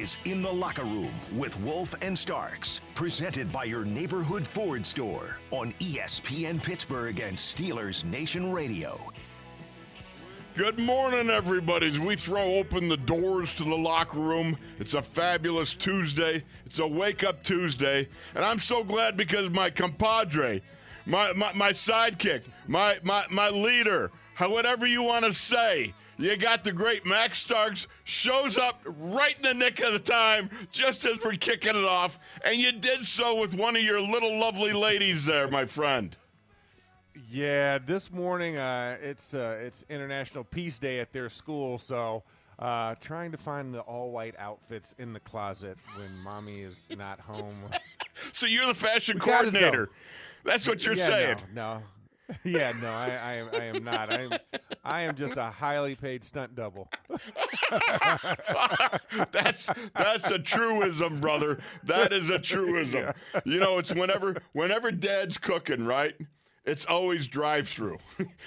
Is In the Locker Room with Wolf and Starks, presented by your neighborhood Ford store on ESPN Pittsburgh and Steelers Nation Radio. Good morning, everybody. As we throw open the doors to the locker room, it's a fabulous Tuesday. It's a wake up Tuesday. And I'm so glad because my compadre, my, my, my sidekick, my, my, my leader, whatever you want to say, you got the great Max Starks shows up right in the nick of the time, just as we're kicking it off. And you did so with one of your little lovely ladies there, my friend. Yeah, this morning uh, it's uh, it's International Peace Day at their school, so uh, trying to find the all white outfits in the closet when mommy is not home. So you're the fashion We got it, though. coordinator. That's what you're yeah, saying. No, no. yeah, no, I, I, am, I am not. I am, I am just a highly paid stunt double. that's that's a truism, brother. That is a truism. You know, it's whenever whenever dad's cooking, right? It's always drive through.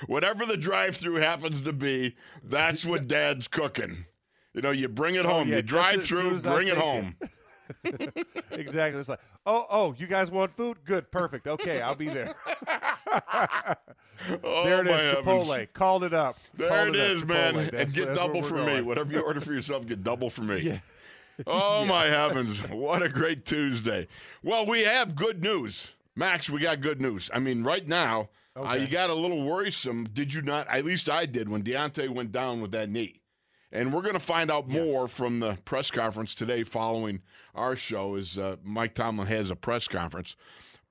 Whatever the drive through happens to be, that's what dad's cooking. You know, you bring it oh, home, Oh, yeah, you drive through, bring it home. Exactly. It's like, oh, oh, you guys want food? Good, perfect. Okay, I'll be there. Oh, there it my is, heavens. Chipotle. Called it up. There Called it is, man. Chipotle. And get double for we're me. Whatever you order for yourself, get double for me. Yeah. Oh my heavens! What a great Tuesday. Well, we have good news, Max. We got good news. I mean, right now, uh, you got a little worrisome. Did you not? At least I did when Diontae went down with that knee. And we're going to find out more from the press conference today following our show. Is uh, Mike Tomlin has a press conference.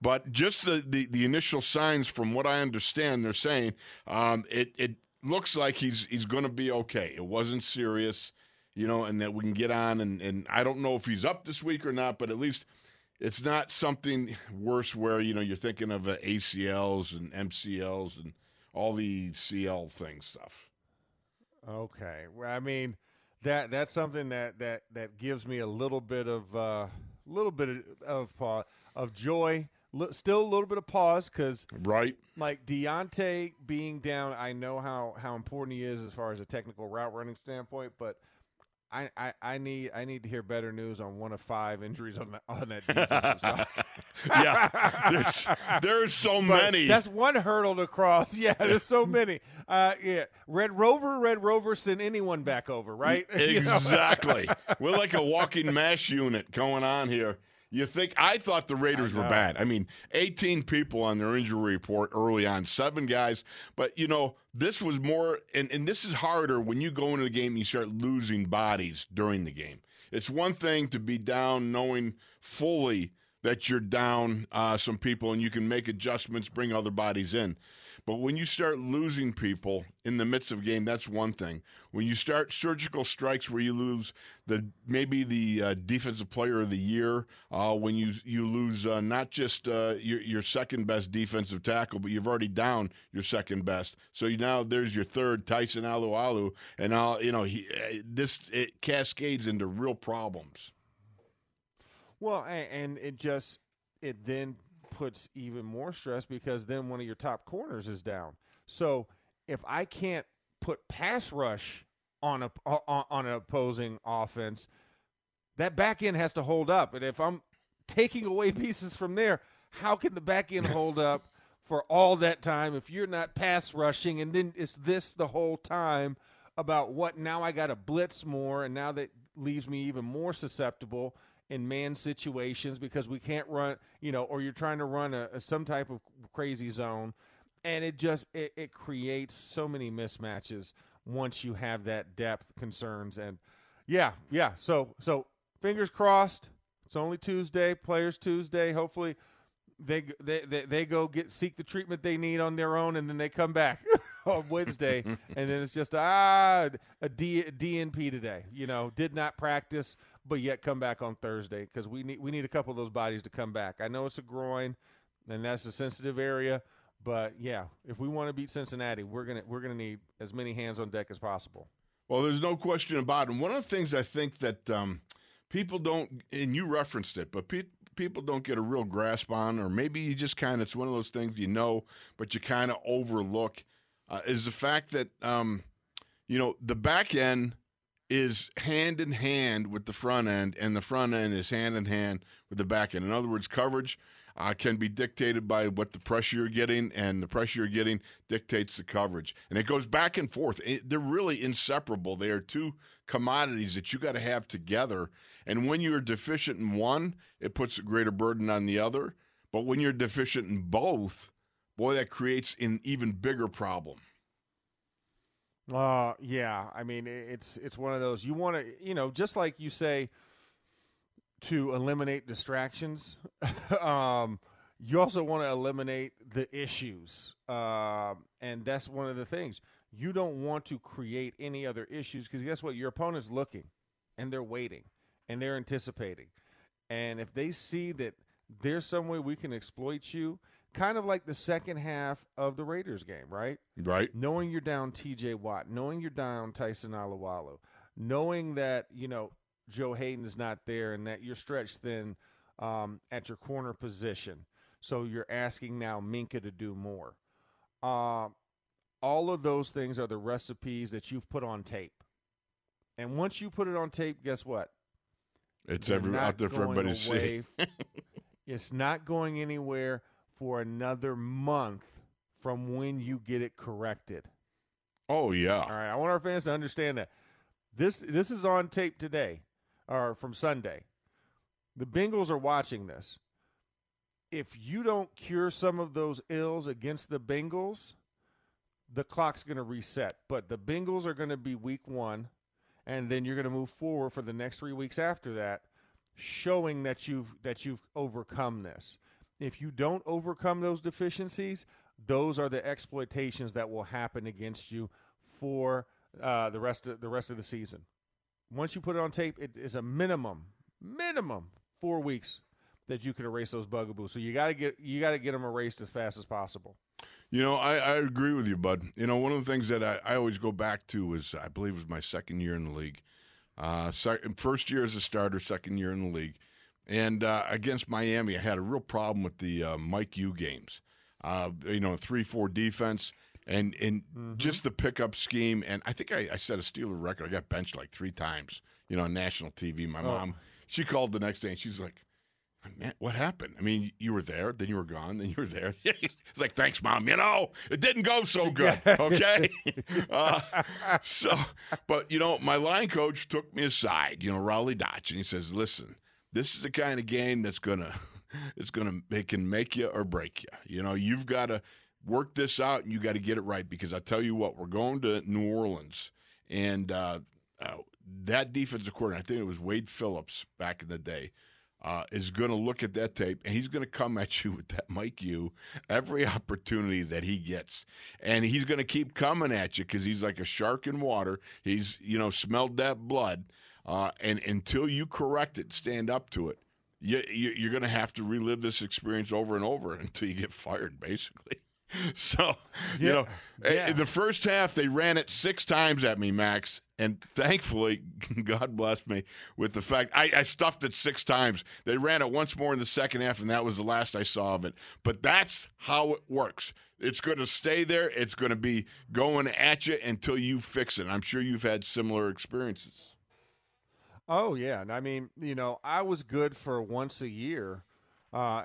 But just the, the, the initial signs, from what I understand, they're saying um, it it looks like he's he's going to be okay. It wasn't serious, you know, and that we can get on. And, and I don't know if he's up this week or not, but at least it's not something worse where you know you're thinking of uh, ACLs and MCLs and all the CL thing stuff. Okay. Well, I mean, that that's something that that that gives me a little bit of uh little bit of of, of joy. Still a little bit of pause because Right? like Diontae being down, I know how how important he is as far as a technical route running standpoint, but. I, I, I need I need to hear better news on one of five injuries on the, on that defensive side. yeah. There's there's so But many. That's one hurdle to cross. Yeah, there's so many. Uh, yeah, Red Rover, Red Rover, send anyone back over, right? You know? Exactly. We're like a walking mash unit going on here. You think I thought the Raiders were bad. I mean, 18 people on their injury report early on, seven guys. But you know, this was more and, and this is harder when you go into the game and you start losing bodies during the game. It's one thing to be down knowing fully that you're down uh, some people and you can make adjustments, bring other bodies in. But when you start losing people in the midst of game, that's one thing. When you start surgical strikes where you lose the maybe the uh, defensive player of the year, uh, when you you lose uh, not just uh, your your second best defensive tackle, but you've already down your second best. So you now there's your third Tyson Alualu, and now you know he, uh, this it cascades into real problems. Well, and it just it then puts even more stress because then one of your top corners is down. So if I can't put pass rush on a on, on an opposing offense, that back end has to hold up. And if I'm taking away pieces from there, how can the back end hold up for all that time if you're not pass rushing? And then it's this the whole time about what now I got to blitz more, and now that leaves me even more susceptible in man situations because we can't run, you know, or you're trying to run a, a some type of crazy zone, and it just it, it creates so many mismatches once you have that depth concerns and yeah, yeah. So so fingers crossed. It's only Tuesday, Players Tuesday. Hopefully, they they they, they go get seek the treatment they need on their own, and then they come back on Wednesday, and then it's just ah a D, DNP today. You know, did not practice, but yet come back on Thursday because we need we need a couple of those bodies to come back. I know it's a groin, and that's a sensitive area. But yeah, if we want to beat Cincinnati, we're gonna we're gonna need as many hands on deck as possible. Well, there's no question about it. And one of the things I think that um, people don't, and you referenced it, but pe- people don't get a real grasp on, or maybe you just kind of, it's one of those things you know, but you kind of overlook, uh, is the fact that, um, you know, the back end is hand in hand with the front end, and the front end is hand in hand with the back end. In other words, coverage uh, can be dictated by what the pressure you're getting, and the pressure you're getting dictates the coverage. And it goes back and forth. It, they're really inseparable. They are two commodities that you got to have together. And when you're deficient in one, it puts a greater burden on the other. But when you're deficient in both, boy, that creates an even bigger problem. Uh yeah, I mean it's it's one of those you want to you know just like you say to eliminate distractions, um, you also want to eliminate the issues, uh, and that's one of the things. You don't want to create any other issues because guess what, your opponent's looking, and they're waiting, and they're anticipating, and if they see that there's some way we can exploit you kind of like the second half of the Raiders game, right? Right. Knowing you're down TJ Watt, knowing you're down Tyson Alualu, knowing that, you know, Joe Haden's not there and that you're stretched thin um, at your corner position. So you're asking now Minkah to do more. Uh, all of those things are the recipes that you've put on tape. And once you put it on tape, guess what? It's every, out there for everybody to see. it's not going anywhere for another month from when you get it corrected. Oh yeah. All right. I want our fans to understand that this this is on tape today, or from Sunday. The Bengals are watching this. If you don't cure some of those ills against the Bengals, the clock's going to reset. But the Bengals are going to be week one, and then you're going to move forward for the next three weeks after that, showing that you've that you've overcome this. If you don't overcome those deficiencies, those are the exploitations that will happen against you for uh, the rest of the rest of the season. Once you put it on tape, it is a minimum, minimum four weeks that you could erase those bugaboos. So you got to get you got to get them erased as fast as possible. You know, I, I agree with you, bud. You know, one of the things that I, I always go back to was I believe it was my second year in the league. Uh, second, first year as a starter, second year in the league. And uh, against Miami, I had a real problem with the uh, Mike U games. Uh, you know, three four defense and and mm-hmm. just the pickup scheme. And I think I, I set a Steeler record. I got benched like three times. You know, on national TV. My oh. mom, she called the next day and she's like, "Man, what happened? I mean, you were there, then you were gone, then you were there." it's like, "Thanks, mom. You know, it didn't go so good. Okay." uh, so, but you know, my line coach took me aside. You know, Rollie Dotsch, and he says, "Listen." This is the kind of game that's gonna it's gonna it can make you or break you. You know, you've got to work this out and you got to get it right because I tell you what, we're going to New Orleans and uh, uh, that defensive coordinator, I think it was Wade Phillips back in the day. Uh, is going to look at that tape and he's going to come at you with that Mike U every opportunity that he gets. And he's going to keep coming at you because he's like a shark in water. He's, you know, smelled that blood. Uh, and until you correct it, stand up to it, you, you, are going to have to relive this experience over and over until you get fired, basically. So, yeah. you know, yeah. in the first half, they ran it six times at me, Max. And thankfully, God bless me with the fact I, I, stuffed it six times. They ran it once more in the second half, and that was the last I saw of it. But that's how it works. It's going to stay there. It's going to be going at you until you fix it. I'm sure you've had similar experiences. Oh yeah, and I mean, you know, I was good for once a year, uh,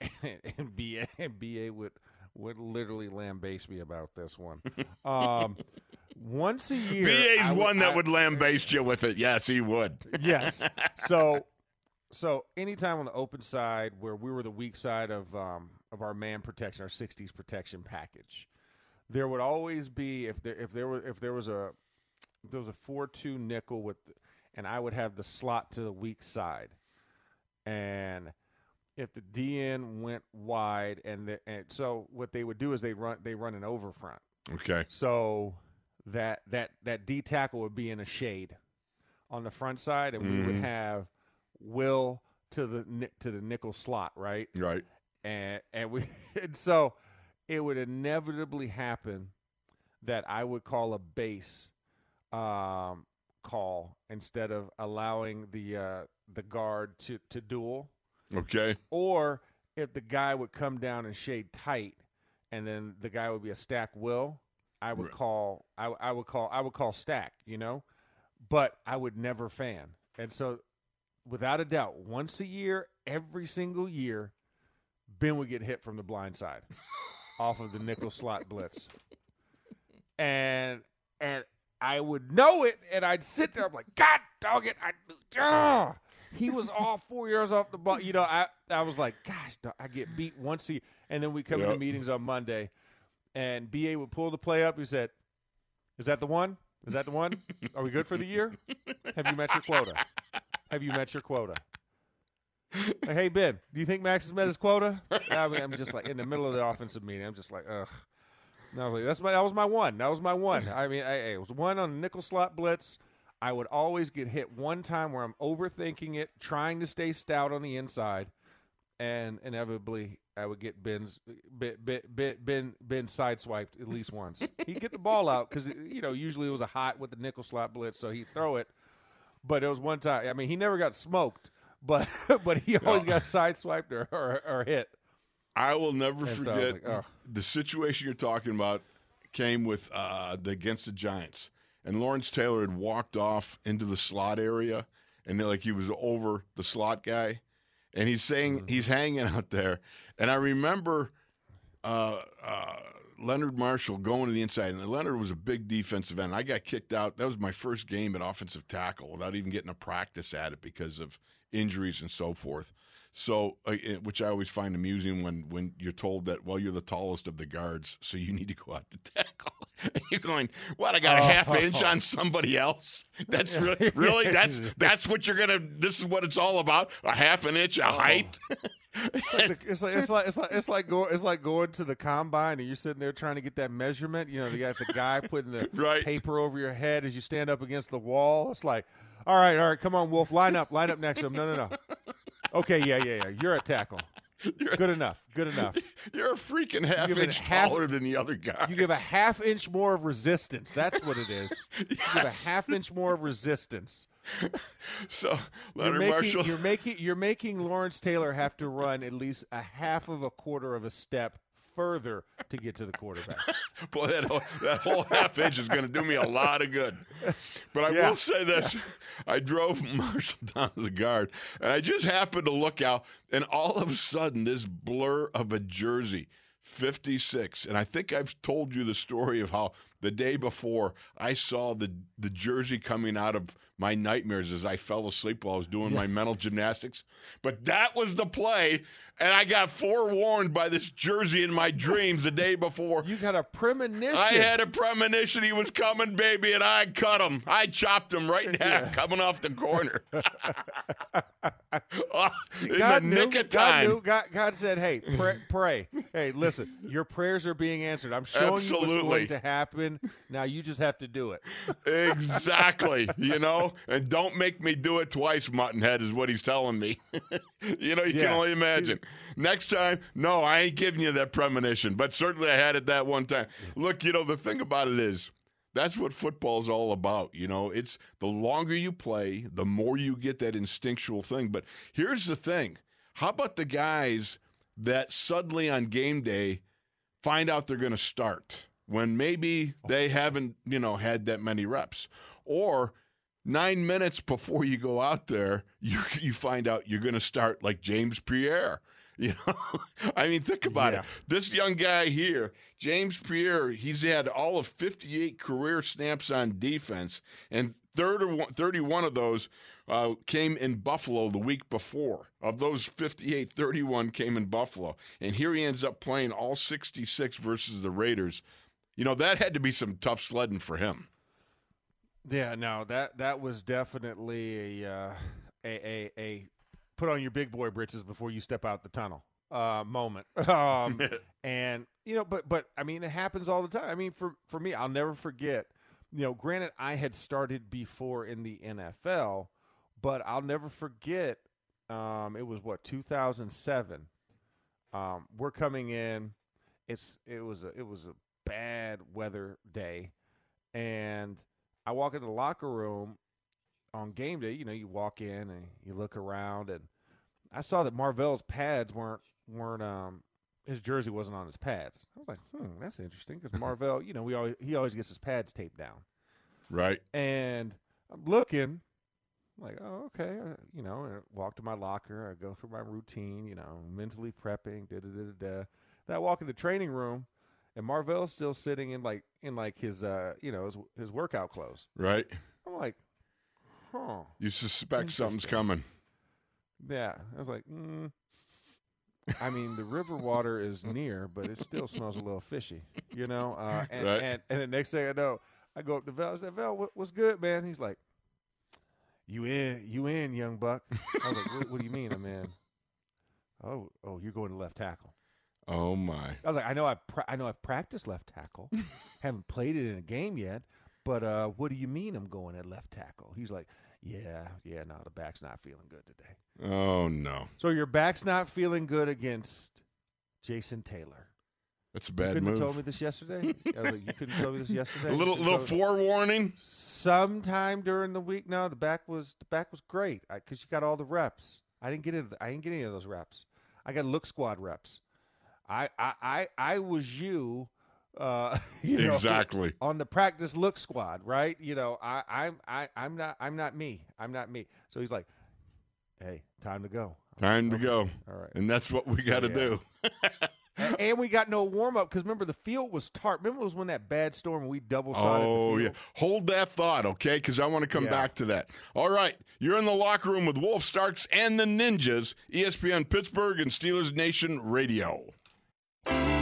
and BA and BA would would literally lambaste me about this one. Um, once a year, BA's would, one that I, would lambaste you with it. Yes, he would. yes. So, so anytime on the open side where we were the weak side of um, of our man protection, our '60s protection package, there would always be if there if there was if there was a there was a four two nickel with and I would have the slot to the weak side. And if the DN went wide, and, the, and so what they would do is they run they run an over front. Okay. So that that that D tackle would be in a shade on the front side, and mm-hmm. we would mm-hmm. have Will to the to the nickel slot, right? Right. And and we and so it would inevitably happen that I would call a base um, call instead of allowing the uh, the guard to to duel. Okay. Or if the guy would come down and shade tight, and then the guy would be a stack will, I would right. call I, I would call I would call stack. You know, but I would never fan. And so, without a doubt, once a year, every single year, Ben would get hit from the blind side off of the nickel slot blitz. And and I would know it, and I'd sit there. I'm like, God dog it! I, ah! He was all four years off the ball. You know, I I was like, gosh, I get beat once a year. and then we come yep. into meetings on Monday, and BA would pull the play up. He said, "Is that the one? Is that the one? Are we good for the year? Have you met your quota? Have you met your quota?" Like, hey Ben, do you think Max has met his quota? I mean, I'm just like in the middle of the offensive meeting. I'm just like, ugh. And I was like, that's my that was my one. That was my one. I mean, I, it was one on the nickel slot blitz. I would always get hit one time where I'm overthinking it, trying to stay stout on the inside, and inevitably I would get Ben's Ben Ben Ben, ben sideswiped at least once. He'd get the ball out because you know usually it was a hot with the nickel slot blitz, so he'd throw it. But it was one time. I mean, he never got smoked, but but he always got sideswiped or, or, or hit. I will never and forget so like, the situation you're talking about came with uh, the against the Giants, and Lawrence Taylor had walked off into the slot area, and like he was over the slot guy, and he's saying mm-hmm. he's hanging out there, and I remember uh, uh, Leonard Marshall going to the inside, and Leonard was a big defensive end. I got kicked out. That was my first game at offensive tackle without even getting a practice at it because of injuries and so forth. So, uh, which I always find amusing when when you're told that well you're the tallest of the guards, so you need to go out to tackle. and you're going, what? I got a half inch on somebody else. That's really, really that's that's what you're gonna. This is what it's all about. A half an inch, a oh. height. it's, like the, it's, like, it's like it's like it's like going it's like going to the combine and you're sitting there trying to get that measurement. You know, you got the guy putting the right. paper over your head as you stand up against the wall. It's like, all right, all right, come on, Wolf, line up, line up next to him. No, no, no. Okay, yeah, yeah, yeah. You're a tackle. You're good a, enough. Good enough. You're a freaking half inch taller than the other guy. You give a half inch more of resistance. That's what it is. yes. You give a half inch more of resistance. So Leonard you're making, Marshall, you're making you're making Lawrence Taylor have to run at least a half of a quarter of a step further to get to the quarterback. Boy, that whole, that whole half inch is going to do me a lot of good. But I yeah. will say this. I drove Marshall down to the guard, and I just happened to look out, and all of a sudden, this blur of a jersey. 56 and i think i've told you the story of how the day before i saw the the jersey coming out of my nightmares as i fell asleep while i was doing my mental gymnastics but that was the play and I got forewarned by this jersey in my dreams the day before. You got a premonition. I had a premonition he was coming, baby, and I cut him. I chopped him right in half yeah. coming off the corner. oh, in God the knew, nick of time. God, knew, God, God said, hey, pray, pray, Hey, listen, your prayers are being answered. I'm showing Absolutely. you what's going to happen. Now you just have to do it. exactly. You know, and don't make me do it twice, Muttonhead, is what he's telling me. you know, you yeah. can only imagine. Next time, no, I ain't giving you that premonition, but certainly I had it that one time. Look, you know, the thing about it is, that's what football's all about. You know, it's the longer you play, the more you get that instinctual thing. But here's the thing how about the guys that suddenly on game day find out they're going to start when maybe they haven't, you know, had that many reps? Or nine minutes before you go out there, you, you find out you're going to start like James Pierre You know, I mean, think about yeah. it. This young guy here, James Pierre, he's had all of 58 career snaps on defense, and 31 of those uh, came in Buffalo the week before. Of those 58, 31 came in Buffalo. And here he ends up playing all 66 versus the Raiders. You know, that had to be some tough sledding for him. Yeah, no, that that was definitely a uh, a, a, a put on your big boy britches before you step out the tunnel uh, moment. Um, and you know, but but I mean, it happens all the time. I mean, for for me, I'll never forget. You know, granted, I had started before in the NFL, but I'll never forget. Um, it was what 2007. Um, we're coming in. It's it was a it was a bad weather day, and I walk into the locker room on game day, you know, you walk in and you look around, and I saw that Marvel's pads weren't weren't um his jersey wasn't on his pads. I was like, hmm, that's interesting because Marvel, you know, we always he always gets his pads taped down, right? And I'm looking, I'm like, oh, okay. Uh, you know, and I walk to my locker. I go through my routine, you know, mentally prepping, da da da da da. Then I walk in the training room, and Marvel's still sitting in like in like his uh you know his his workout clothes. Right. I'm like, huh. You suspect something's coming. Yeah. I was like, mm. I mean, the river water is near, but it still smells a little fishy, you know. Uh, and, Right. and and the next thing I know, I go up to Val. I said, Val, what, what's good, man? He's like, you in, you in, young buck. I was like, what, what do you mean, I'm in? Oh, oh, you're going to left tackle. Oh my. I was like, I know I, pra- I know I've practiced left tackle, haven't played it in a game yet, but uh, what do you mean I'm going at left tackle? He's like, yeah, yeah, no, the back's not feeling good today. Oh no. So your back's not feeling good against Jason Taylor. That's a You bad couldn't have move. told me this yesterday. I was like, you couldn't tell me this yesterday. a little couldn't little forewarning. Sometime during the week. No, the back was the back was great because you got all the reps. I didn't get it. I didn't get any of those reps. I got look squad reps. I I I, I was you. Uh, you know, Exactly. on the practice look squad, right? You know, I, I'm I, I'm not I'm not me. I'm not me. So he's like, "Hey, time to go." Time to go. All right. And that's what we So, got to yeah. do. And we got no warm up because remember the field was tarp. Remember it was when that bad storm we double sided. Oh yeah. Hold that thought, okay? Because I want to come Yeah. back to that. All right. You're in the locker room with Wolf Starks and the Ninjas, ESPN Pittsburgh and Steelers Nation Radio. Teardrops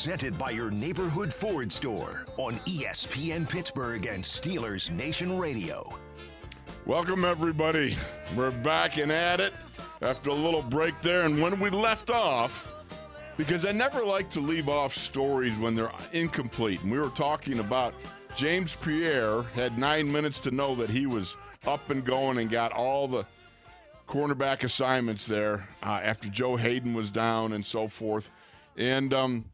presented by your neighborhood Ford store on ESPN Pittsburgh and Steelers Nation Radio. Welcome, everybody. We're back and at it after a little break there. And when we left off, because I never like to leave off stories when they're incomplete. And we were talking about James Pierre had nine minutes to know that he was up and going and got all the cornerback assignments there uh, after Joe Haden was down and so forth. And um,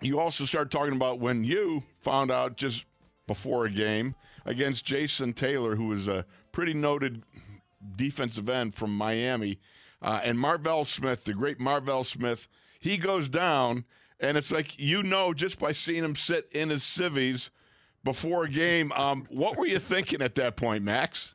you also start talking about when you found out just before a game against Jason Taylor, who was a pretty noted defensive end from Miami, uh, and Marvel Smith, the great Marvel Smith, he goes down, and it's like you know just by seeing him sit in his civvies before a game. Um, what were you thinking at that point, Max?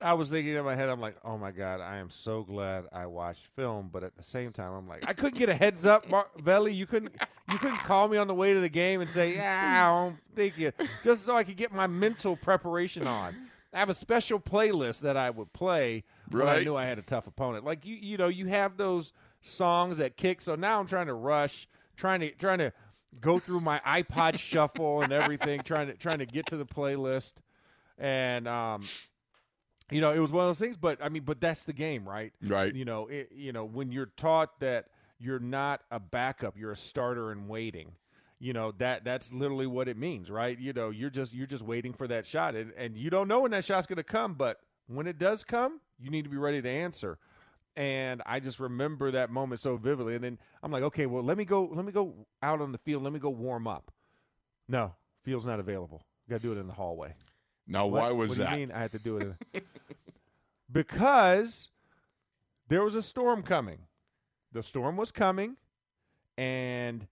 I was thinking in my head, I'm like, oh my god, I am so glad I watched film. But at the same time, I'm like, I couldn't get a heads up, Mar- Velli. You couldn't, you couldn't call me on the way to the game and say, yeah, I don't think you, just so I could get my mental preparation on. I have a special playlist that I would play when I knew I had a tough opponent. Like you, you know, you have those songs that kick. So now I'm trying to rush, trying to trying to go through my iPod shuffle and everything, trying to trying to get to the playlist. And um, you know, it was one of those things. But I mean, but that's the game, right? Right. You know, it, you know, when you're taught that you're not a backup, you're a starter in waiting. You know that that's literally what it means, right? You know, you're just you're just waiting for that shot, and and you don't know when that shot's going to come, but when it does come, you need to be ready to answer. And I just remember that moment so vividly. And then I'm like, okay, well, let me go, let me go out on the field, let me go warm up. No, field's not available. Got to do it in the hallway. Now, What? why was what that? Do you mean I had to do it? because there was a storm coming. The storm was coming, and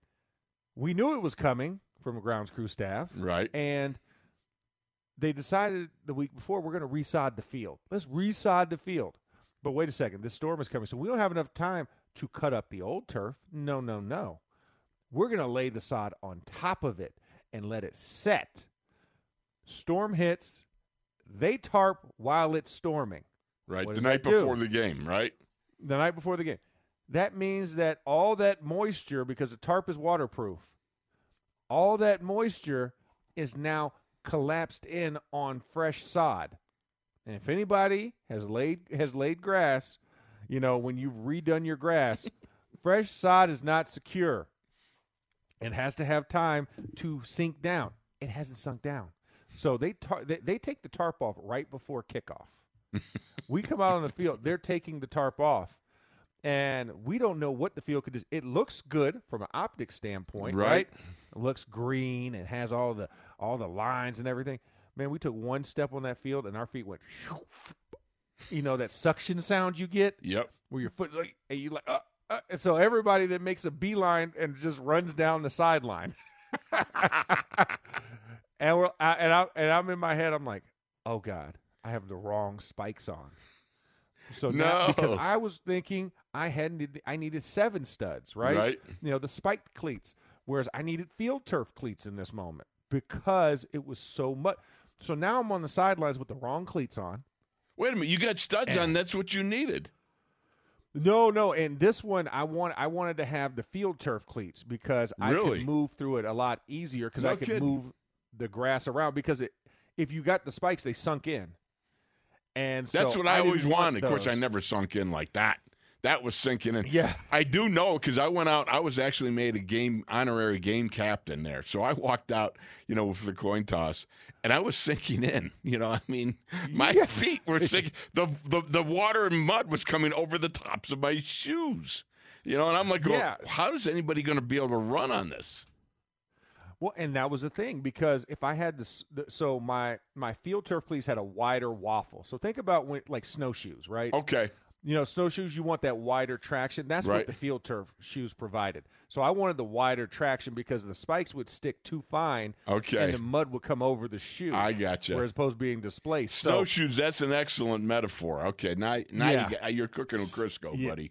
we knew it was coming from the grounds crew staff. Right. And they decided the week before we're going to resod the field. Let's resod the field. But wait a second, this storm is coming, so we don't have enough time to cut up the old turf. No, no, no. We're going to lay the sod on top of it and let it set. Storm hits, they tarp while it's storming. Right. What the night do? before the game, right? the night before the game. That means that all that moisture, because the tarp is waterproof, all that moisture is now collapsed in on fresh sod. And if anybody has laid has laid grass, you know, when you've redone your grass, fresh sod is not secure. It has to have time to sink down. It hasn't sunk down. So they tar- they, they take the tarp off right before kickoff. We come out on the field, they're taking the tarp off. And we don't know what the field could do. It looks good from an optic standpoint, Right. right? It looks green. It has all the all the lines and everything. Man, we took one step on that field and our feet went. You know that suction sound you get Yep. where your foot like and you like. Uh, uh, and so everybody that makes a beeline and just runs down the sideline. and we're I, and I and I'm in my head. I'm like, oh god, I have the wrong spikes on. So now, No. because I was thinking I had needed, I needed seven studs, right? Right. You know the spiked cleats, whereas I needed field turf cleats in this moment because it was so much. So now I'm on the sidelines with the wrong cleats on. Wait a minute. You got studs on. That's what you needed. No, no, and this one I want I wanted to have the field turf cleats because I Really? could move through it a lot easier because No I could kidding. move the grass around because it if you got the spikes they sunk in. And That's so what I, didn't always want wanted. Of course, I never sunk in like that. That was sinking in. Yeah. I do know because I went out. I was actually made a game honorary game captain there. So I walked out, you know, with the coin toss, and I was sinking in. You know, I mean, my Yeah. feet were sinking. The, the the water and mud was coming over the tops of my shoes. You know, and I'm like, well, Yeah. how is anybody going to be able to run on this? Well, and that was the thing because if I had this, so my my field turf cleats had a wider waffle. So think about when like snowshoes, right? Okay, You know, snowshoes, you want that wider traction. That's Right. what the field turf shoes provided. So I wanted the wider traction because the spikes would stick too fine, okay, and the mud would come over the shoe. I got you. Whereas opposed to being displaced. So, Snowshoes. That's an excellent metaphor. Okay, now now Yeah. you, you're cooking with Crisco, Yeah. buddy.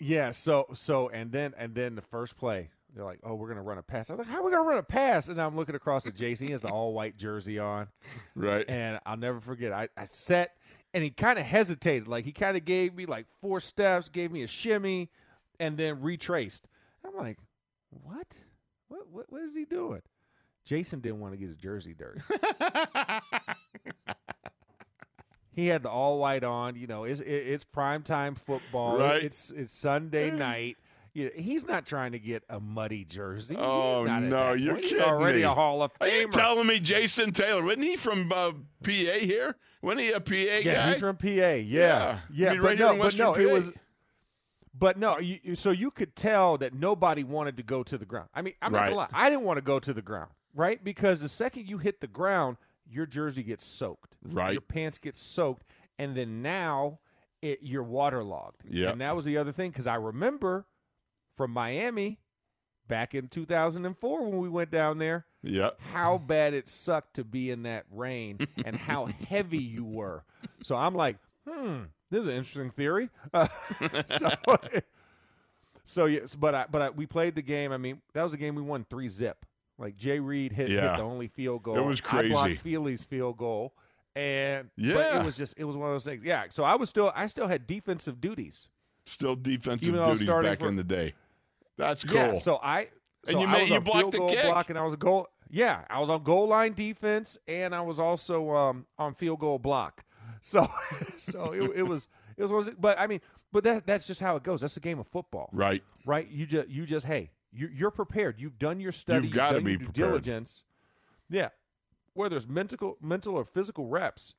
yeah. So so and then and then the first play, they're like, "Oh, we're gonna run a pass." I was like, "How are we gonna run a pass?" And I'm looking across at Jason. He has the all white jersey on, Right. and I'll never forget. I I set and he kind of hesitated, like he kind of gave me like four steps, gave me a shimmy, and then retraced. I'm like, "What? What? What? What is he doing?" Jason didn't want to get his jersey dirty. he had the all white on. You know, it's it's prime time football. Right. It's it's Sunday mm. night. You know, he's not trying to get a muddy jersey. He's Oh, no, you're. He's already me. a Hall of Are you Famer. telling me Jason Taylor? Wasn't he from uh, PA here? Wasn't he a PA yeah, guy? Yeah, he's from PA. Yeah, yeah. Yeah. I mean, but right here no, but no, it was. But no, you, so you could tell that nobody wanted to go to the ground. I mean, I'm not gonna lie, I didn't want to go to the ground, right? Because the second you hit the ground, your jersey gets soaked, Right. Your pants get soaked, and then now it, you're waterlogged. Yeah, and that was the other thing because I remember from Miami back in 2004 when we went down there Yep. how bad it sucked to be in that rain and how heavy you were. So I'm like, hmm, this is an interesting theory. Uh, so, so yes, but I, but I, we played the game. I mean, that was a game we won three zip. Like Jeff Reed hit, hit the only field goal. It was I crazy. blocked Feely's field goal, and but Yeah. it was just it was one of those things. Yeah. So I was still I still had defensive duties. Still defensive Even though I was duties back in the day. That's cool. Yeah, so I And you I made- was you blocked field the goal kick. block, and I was a goal. Yeah, I was on goal line defense, and I was also um, on field goal block. So, so it, it was it was, but I mean, but that that's just how it goes. That's the game of football, right. right? You just you just hey, you, you're prepared. You've done your study. You've gotta be your prepared. diligence. Yeah, whether it's mental mental or physical reps,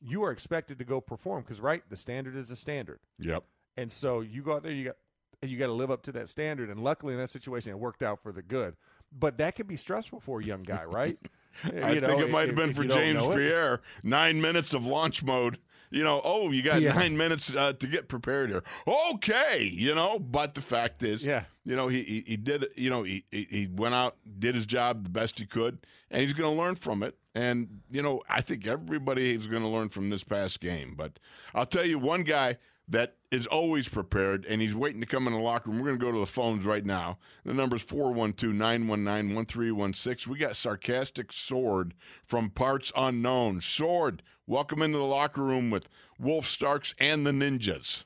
you are expected to go perform because right, the standard is the standard. Yep. And so you go out there, you got you got to live up to that standard. And luckily, in that situation, it worked out for the good. But that can be stressful for a young guy, right? I You know, think it might if- have been for James know it. Pierre. Nine minutes of launch mode. You know, oh, you got Yeah. nine minutes uh, to get prepared here. Okay, you know, but the fact is, Yeah. you know, he he, he did, you know, he, he he went out, did his job the best he could, and he's going to learn from it. And you know, I think everybody is going to learn from this past game. But I'll tell you, one guy that is always prepared, and he's waiting to come in the locker room. We're going to go to the phones right now. The number's 412 919 1316. We got Sarcastic Sword from Parts Unknown. Sword, welcome into the locker room with Wolf Starks and the Ninjas.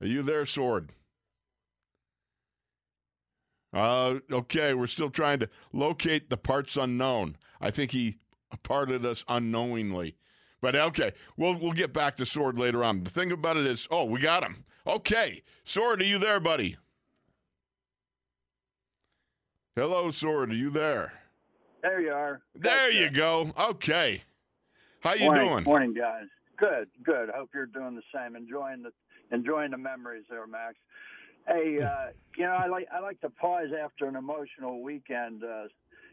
Are you there, Sword? Uh, okay, we're still trying to locate the parts unknown. I think he parted us unknowingly. But okay, we'll we'll get back to Sword later on. The thing about it is, oh, we got him. Okay, Sword, are you there, buddy? Hello, Sword, are you there? There you are. There Gotcha. you go. Okay, how you morning, doing? Morning, guys. Good, good. Hope you're doing the same. Enjoying the enjoying the memories there, Max. Hey, uh, you know, I like I like to pause after an emotional weekend, uh,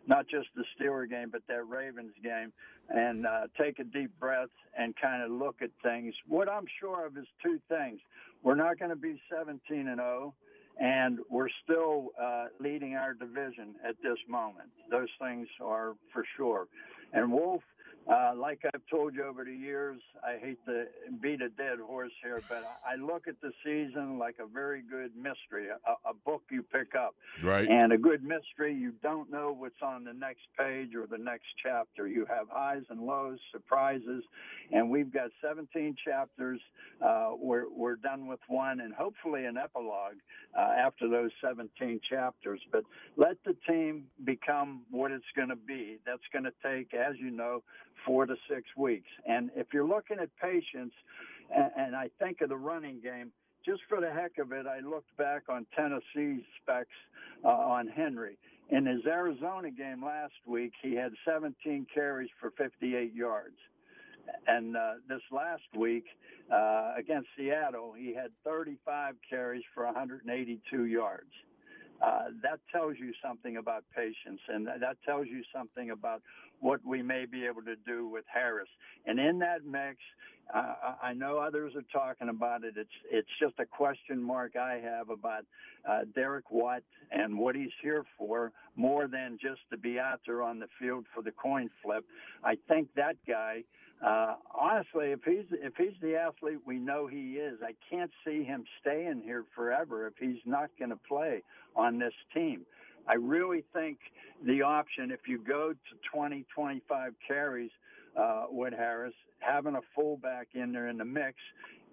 not just the Steeler game, but that Ravens game, and uh, take a deep breath and kind of look at things. What I'm sure of is two things: we're not going to be 17 and 0 and we're still uh, leading our division at this moment. Those things are for sure. And Wolf, uh, like I've told you over the years, I hate to beat a dead horse here, but I look at the season like a very good mystery, a, a book you pick up. Right. And a good mystery, you don't know what's on the next page or the next chapter. You have highs and lows, surprises, and we've got 17 chapters. Uh, we're, we're done with one, and hopefully an epilogue uh, after those 17 chapters. But let the team become what it's going to be. That's going to take, as you know, four to six weeks. And if you're looking at patience, and, and I think of the running game, just for the heck of it, I looked back on Tennessee's specs uh, on Henry. In his Arizona game last week, he had 17 carries for 58 yards. And uh, this last week uh, against Seattle, he had 35 carries for 182 yards. Uh, that tells you something about patience, and that tells you something about what we may be able to do with Harris. And in that mix, uh, I know others are talking about it. It's it's just a question mark I have about uh, Derek Watt and what he's here for, more than just to be out there on the field for the coin flip. I think that guy. Uh, honestly, if he's if he's the athlete we know he is, I can't see him staying here forever if he's not going to play on this team. I really think the option, if you go to 20, 25 carries uh, with Harris, having a fullback in there in the mix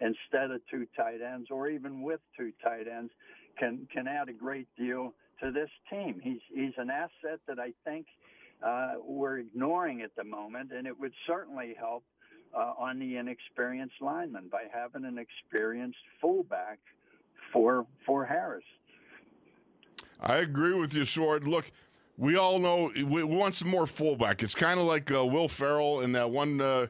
instead of two tight ends, or even with two tight ends, can can add a great deal to this team. He's he's an asset that I think uh, we're ignoring at the moment, and it would certainly help uh, on the inexperienced lineman by having an experienced fullback for for Harris. I agree with you, Sword. Look, we all know we, want some more fullback. It's kind of like uh, Will Ferrell in that one, uh,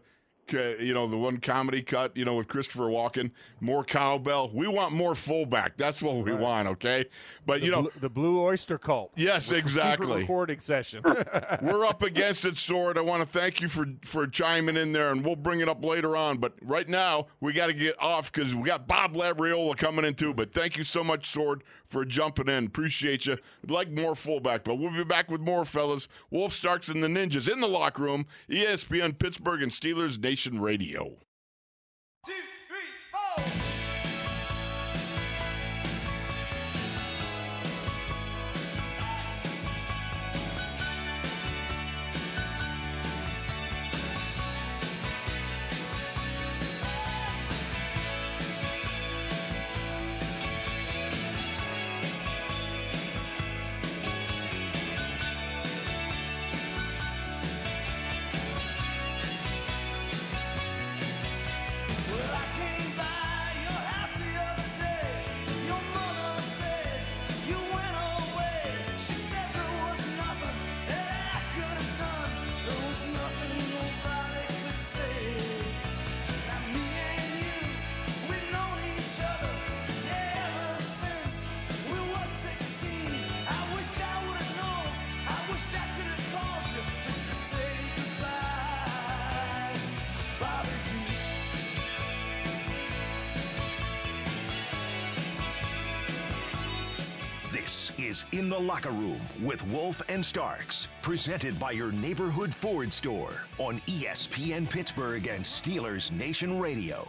Uh, you know, the one comedy cut, you know, with Christopher Walken. More cowbell. We want more fullback. That's what we want. Okay, but The, you know, Blue, the Blue Oyster Cult. yes, exactly. recording session. We're up against it, Sword. I want to thank you for for chiming in there, and we'll bring it up later on. But right now, we got to get off because we got Bob Labriola coming in too. But thank you so much, Sword, for jumping in. Appreciate you. I'd like more fullback, but we'll be back with more fellas. Wolf Starks and the Ninjas in the locker room. ESPN Pittsburgh and Steelers Nation Radio. Two, three, four. Is In the Locker Room with Wolf and Starks, presented by your neighborhood Ford store on ESPN Pittsburgh and Steelers Nation Radio.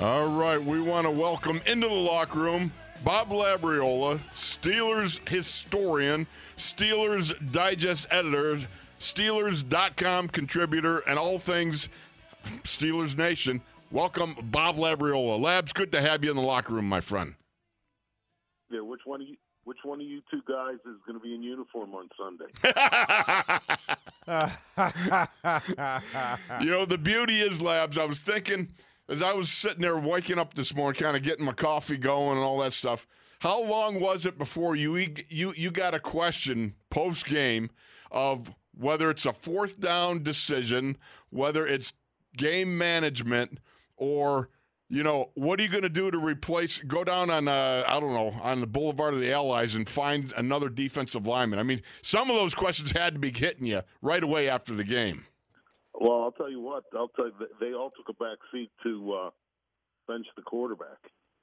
All right, we want to welcome into the locker room Bob Labriola, Steelers historian, Steelers Digest editor, Steelers.com contributor, and all things Steelers Nation. Welcome, Bob Labriola. Labs, good to have you in the locker room, my friend. Yeah, which one of you? Which one of you two guys is going to be in uniform on Sunday? you know, the beauty is, Labs, I was thinking as I was sitting there waking up this morning, kind of getting my coffee going and all that stuff. How long was it before you you you got a question post game of whether it's a fourth down decision, whether it's game management, or you know what are you going to do to replace? Go down on uh, I don't know on the Boulevard of the Allies and find another defensive lineman. I mean, some of those questions had to be hitting you right away after the game. Well, I'll tell you what. I'll tell you, they all took a back seat to uh, bench the quarterback.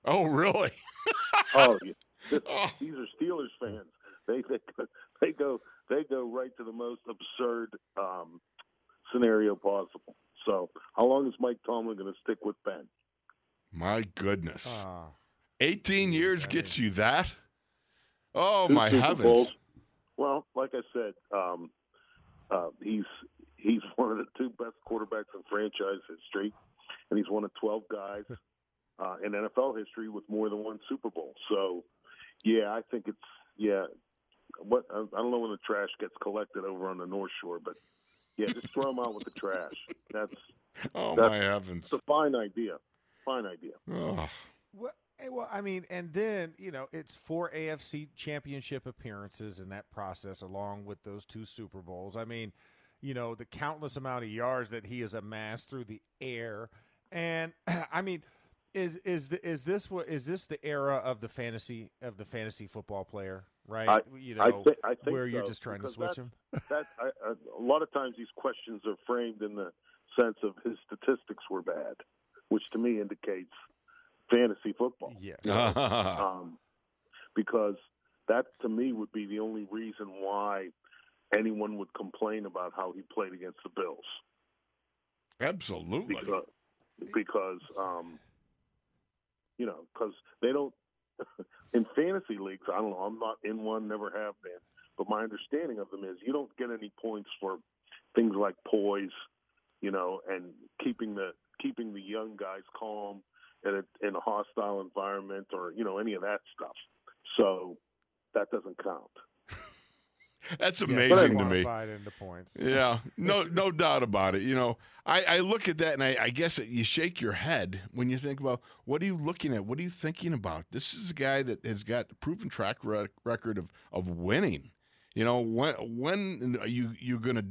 Oh, really? oh, yeah. This, Oh. these are Steelers fans. They they they go they go right to the most absurd um, scenario possible. So, how long is Mike Tomlin going to stick with Ben? My goodness. Ah. 18 years gets you that? Oh, Two my Super heavens. Bowls. Well, like I said, um, uh, he's he's one of the two best quarterbacks in franchise history, and he's one of twelve guys uh, in NFL history with more than one Super Bowl. So, yeah, I think it's yeah. What I I don't know when the trash gets collected over on the North Shore, but yeah, just throw him out with the trash. That's Oh, That's- my heavens. it's a fine idea. Fine idea. Oh. Well, eh, well, I mean, and then you know it's four AFC Championship appearances in that process, along with those two Super Bowls. I mean, you know, the countless amount of yards that he has amassed through the air, and I mean, is is the, is this what is this the era of the fantasy of the fantasy football player? Right, I- you I know, think I think where you're just trying to switch that's- him. that I, I, a lot of times these questions are framed in the sense of his statistics were bad, which to me indicates fantasy football. Yeah. Um, because that to me would be the only reason why anyone would complain about how he played against the Bills Absolutely. because because um, you know because they don't in fantasy leagues. I don't know. I'm not in one, never have been. But my understanding of them is you don't get any points for things like poise, you know, and keeping the keeping the young guys calm in a in a hostile environment or you know any of that stuff. So that doesn't count. That's Yes, amazing to me. into points. Yeah, no, no doubt about it. You know, I, I look at that and I, I guess you shake your head when you think about what are you looking at? What are you thinking about? This is a guy that has got a proven track rec- record of of winning. You know, when when are you you going to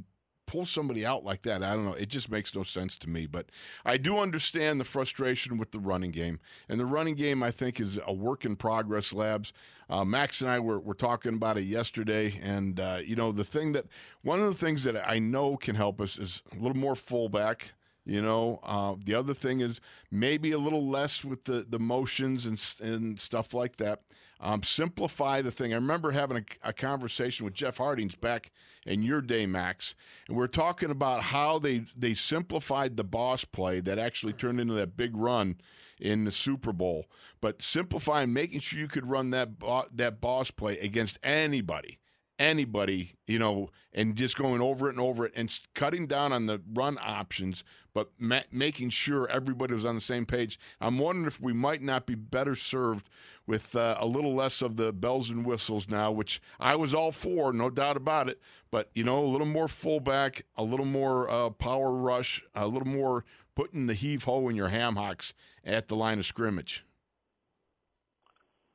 pull somebody out like that? I don't know. It just makes no sense to me. But I do understand the frustration with the running game, and the running game I think is a work in progress. Labs. Uh, Max and I were, were talking about it yesterday, and uh, you know the thing that one of the things that I know can help us is a little more fullback. You know, uh, the other thing is maybe a little less with the, the motions and and stuff like that. Um, simplify the thing. I remember having a, a conversation with Jeff Hardings back in your day, Max, and we are talking about how they they simplified the boss play that actually turned into that big run in the Super Bowl. But simplifying, making sure you could run that bo- that boss play against anybody anybody, you know, and just going over it and over it and cutting down on the run options, but ma- making sure everybody was on the same page. I'm wondering if we might not be better served with uh, a little less of the bells and whistles now, which I was all for, no doubt about it. But you know, a little more fullback, a little more uh, power rush, a little more putting the heave ho in your ham hocks at the line of scrimmage.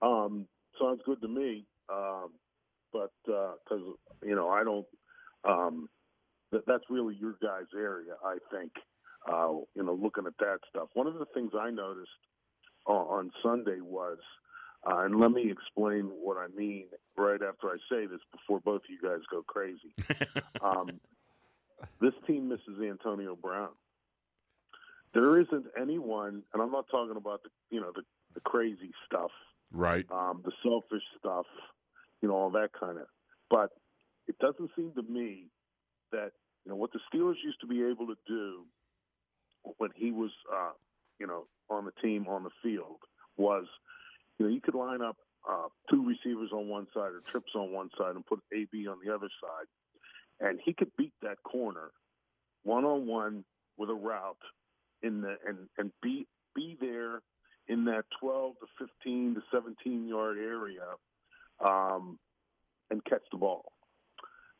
Um, sounds good to me. Um, but because you know, I don't. Um, that, that's really your guys' area, I think. Uh, you know, looking at that stuff. One of the things I noticed on Sunday was, uh, and let me explain what I mean right after I say this before both of you guys go crazy. um, this team misses Antonio Brown. There isn't anyone, and I'm not talking about the you know the, the crazy stuff Right. um, the selfish stuff, you know, all that kind of. But it doesn't seem to me that you know what the Steelers used to be able to do when he was, uh, you know, on the team on the field was, you know, you could line up uh, two receivers on one side or trips on one side and put AB on the other side, and he could beat that corner one on one with a route in the and and be be there in that 12 to 15 to 17 yard area um, and catch the ball.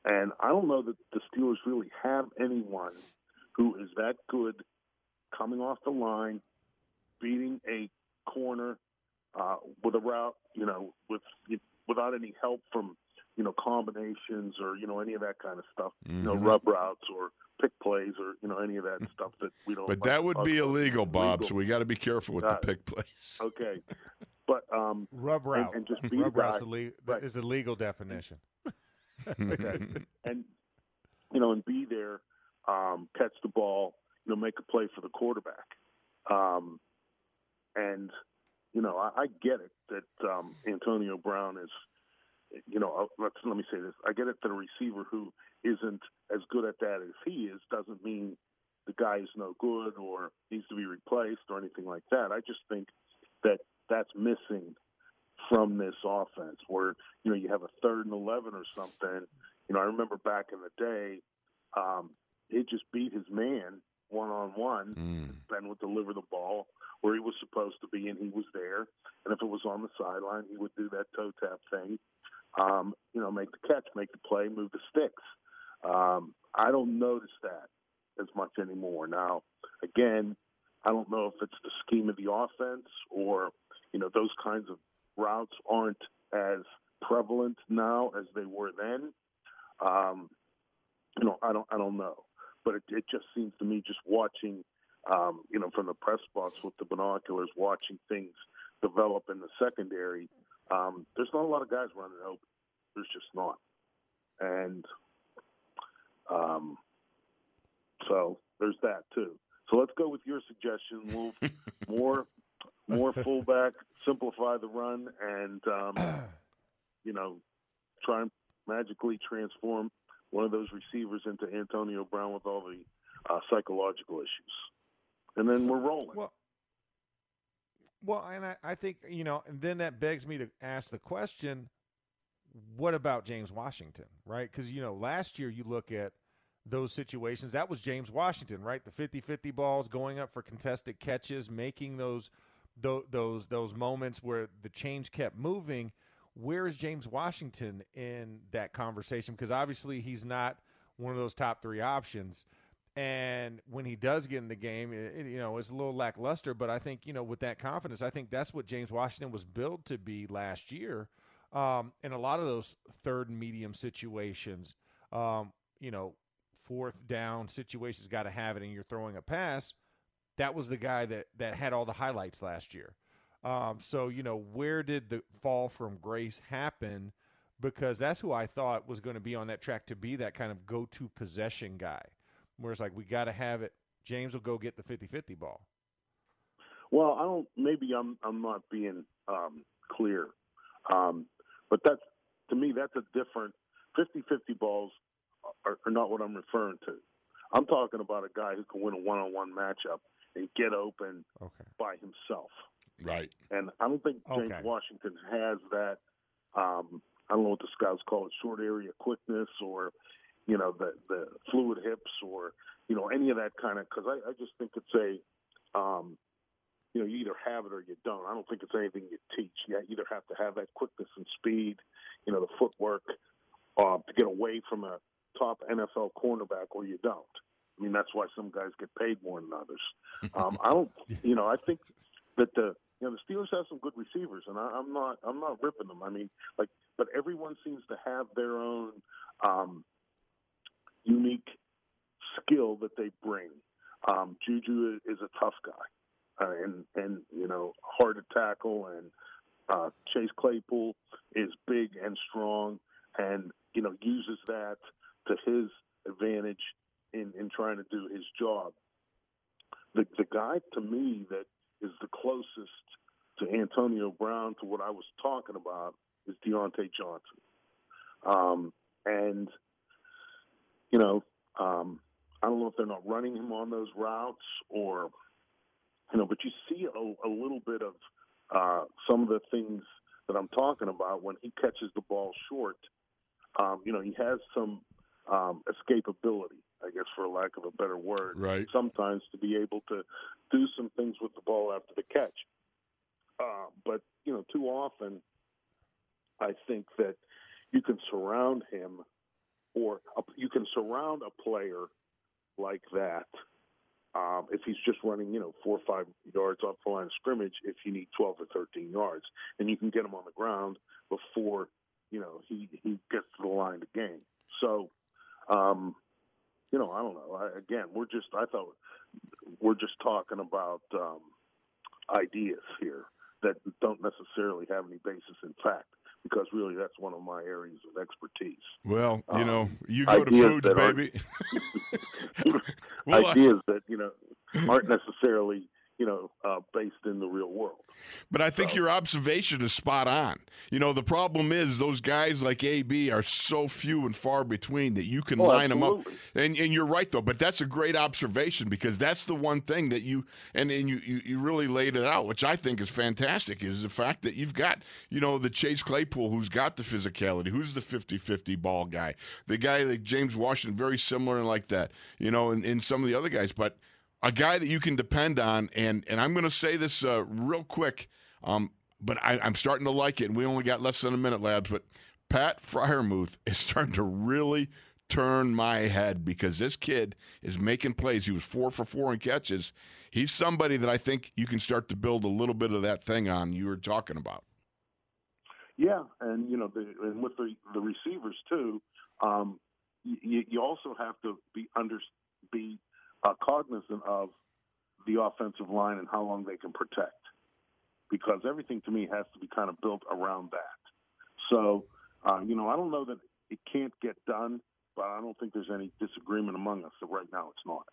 And I don't know that the Steelers really have anyone who is that good coming off the line, beating a corner uh, with a route, you know, with without any help from you know combinations or you know any of that kind of stuff, you know, Mhm. rub routes or pick plays or you know any of that stuff that we don't. But like that would us be illegal, Bob. Illegal. So we got to be careful with Got the pick plays. Okay, but um, Rub route. and just beat a Rub guy route's le- Right. is a legal definition. Okay, and you know, and be there, um, catch the ball, you know, make a play for the quarterback. Um, and you know, I, I get it that um, Antonio Brown is, you know, uh, let's let me say this: I get it that a receiver who isn't as good at that as he is doesn't mean the guy is no good or needs to be replaced or anything like that. I just think that that's missing from this offense where you know you have a third and eleven or something. You know, I remember back in the day, um, he just beat his man one on one. Ben would deliver the ball where he was supposed to be, and he was there. And if it was on the sideline, he would do that toe tap thing. Um, you know, make the catch, make the play, move the sticks. Um, I don't notice that as much anymore. Now, again, I don't know if it's the scheme of the offense or you know those kinds of routes aren't as prevalent now as they were then. Um, you know, I don't, I don't know, but it, it just seems to me, just watching, um, you know, from the press box with the binoculars, watching things develop in the secondary. Um, there's not a lot of guys running open. There's just not, and um, so there's that too. So let's go with your suggestion, Wolf. more, more fullback, simplify the run, and um, you know, try and magically transform one of those receivers into Antonio Brown with all the uh, psychological issues, and then we're rolling. Well, well, and I, I think you know, and then that begs me to ask the question: What about James Washington, right? Because you know, last year you look at those situations. That was James Washington, right? The 50-50 balls going up for contested catches, making those those those, those moments where the change kept moving. Where is James Washington in that conversation? Because obviously he's not one of those top three options. And when he does get in the game, it, you know, it's a little lackluster. But I think, you know, with that confidence, I think that's what James Washington was built to be last year. Um, in a lot of those third and medium situations, um, you know, fourth down situations, got to have it, and you're throwing a pass. That was the guy that that had all the highlights last year. Um, so you know, where did the fall from grace happen? Because that's who I thought was going to be on that track to be that kind of go-to possession guy. Where it's like we got to have it. James will go get the 50-50 ball. Well, I don't. Maybe I'm I'm not being um, clear, um, but that's to me that's a different 50-50 balls are, are not what I'm referring to. I'm talking about a guy who can win a one-on-one matchup and get open Okay. by himself. Right. And I don't think James Okay. Washington has that. Um, I don't know what the scouts call it, short area quickness, or you know the the fluid hips, or you know any of that kind of. Because I, I just think it's a, um, you know, you either have it or you don't. I don't think it's anything you teach. You either have to have that quickness and speed, you know, the footwork uh, to get away from a top NFL cornerback, or you don't. I mean, that's why some guys get paid more than others. Um, I don't, you know, I think that the you know the Steelers have some good receivers, and I, I'm not I'm not ripping them. I mean, like, but everyone seems to have their own um, unique skill that they bring. Um, Juju is a tough guy, uh, and and you know hard to tackle, and uh, Chase Claypool is big and strong, and you know uses that to his advantage in in trying to do his job. The the guy to me that is the closest to Antonio Brown to what I was talking about is Diontae Johnson. Um, and, you know, um, I don't know if they're not running him on those routes or, you know, but you see a, a little bit of uh, some of the things that I'm talking about when he catches the ball short. Um, you know, he has some um, escapability, I guess, for lack of a better word. Right. Sometimes to be able to do some things with the ball after the catch. Uh, but you know, too often, I think that you can surround him, or a, you can surround a player like that. Um, if he's just running, you know, four or five yards off the line of scrimmage, if you need 12 or 13 yards, and you can get him on the ground before, you know, he, he gets to the line to gain. So, um, you know, I don't know. I, again, we're just, I thought we're just talking about um, ideas here that don't necessarily have any basis in fact because really that's one of my areas of expertise. Well, you Um, know, you go to foods, baby. well, I- ideas that you know aren't necessarily you know uh, based in the real world. But I think So- your observation is spot on. You know, the problem is those guys like AB are so few and far between that you can Oh, line them up. And and you're right though, but that's a great observation because that's the one thing that you and, and you, you, you really laid it out, which I think is fantastic, is the fact that you've got, you know, the Chase Claypool who's got the physicality, who's the 50-50 ball guy. The guy like James Washington, very similar and like that, you know, and, and some of the other guys. But a guy that you can depend on, and and I'm going to say this uh, real quick, um, but I, I'm starting to like it. And we only got less than a minute, lads. But Pat Freiermuth is starting to really turn my head because this kid is making plays. He was four for four in catches. He's somebody that I think you can start to build a little bit of that thing on you were talking about. Yeah, and you know, the, and with the the receivers too, um, you, you also have to be under be cognizant of the offensive line and how long they can protect, because everything to me has to be kind of built around that. So, uh, you know, I don't know that it can't get done, but I don't think there's any disagreement among us that right now it's not.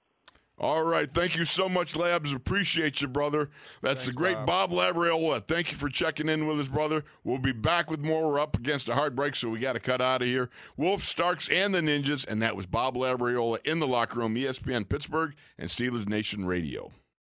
All right. Thank you so much, Labs. Appreciate you, brother. That's the great Bob Labriola. Thank you for checking in with us, brother. We'll be back with more. We're up against a hard break, so we got to cut out of here. Wolf, Starks, and the Ninjas. And that was Bob Labriola in the locker room, ESPN Pittsburgh and Steelers Nation Radio.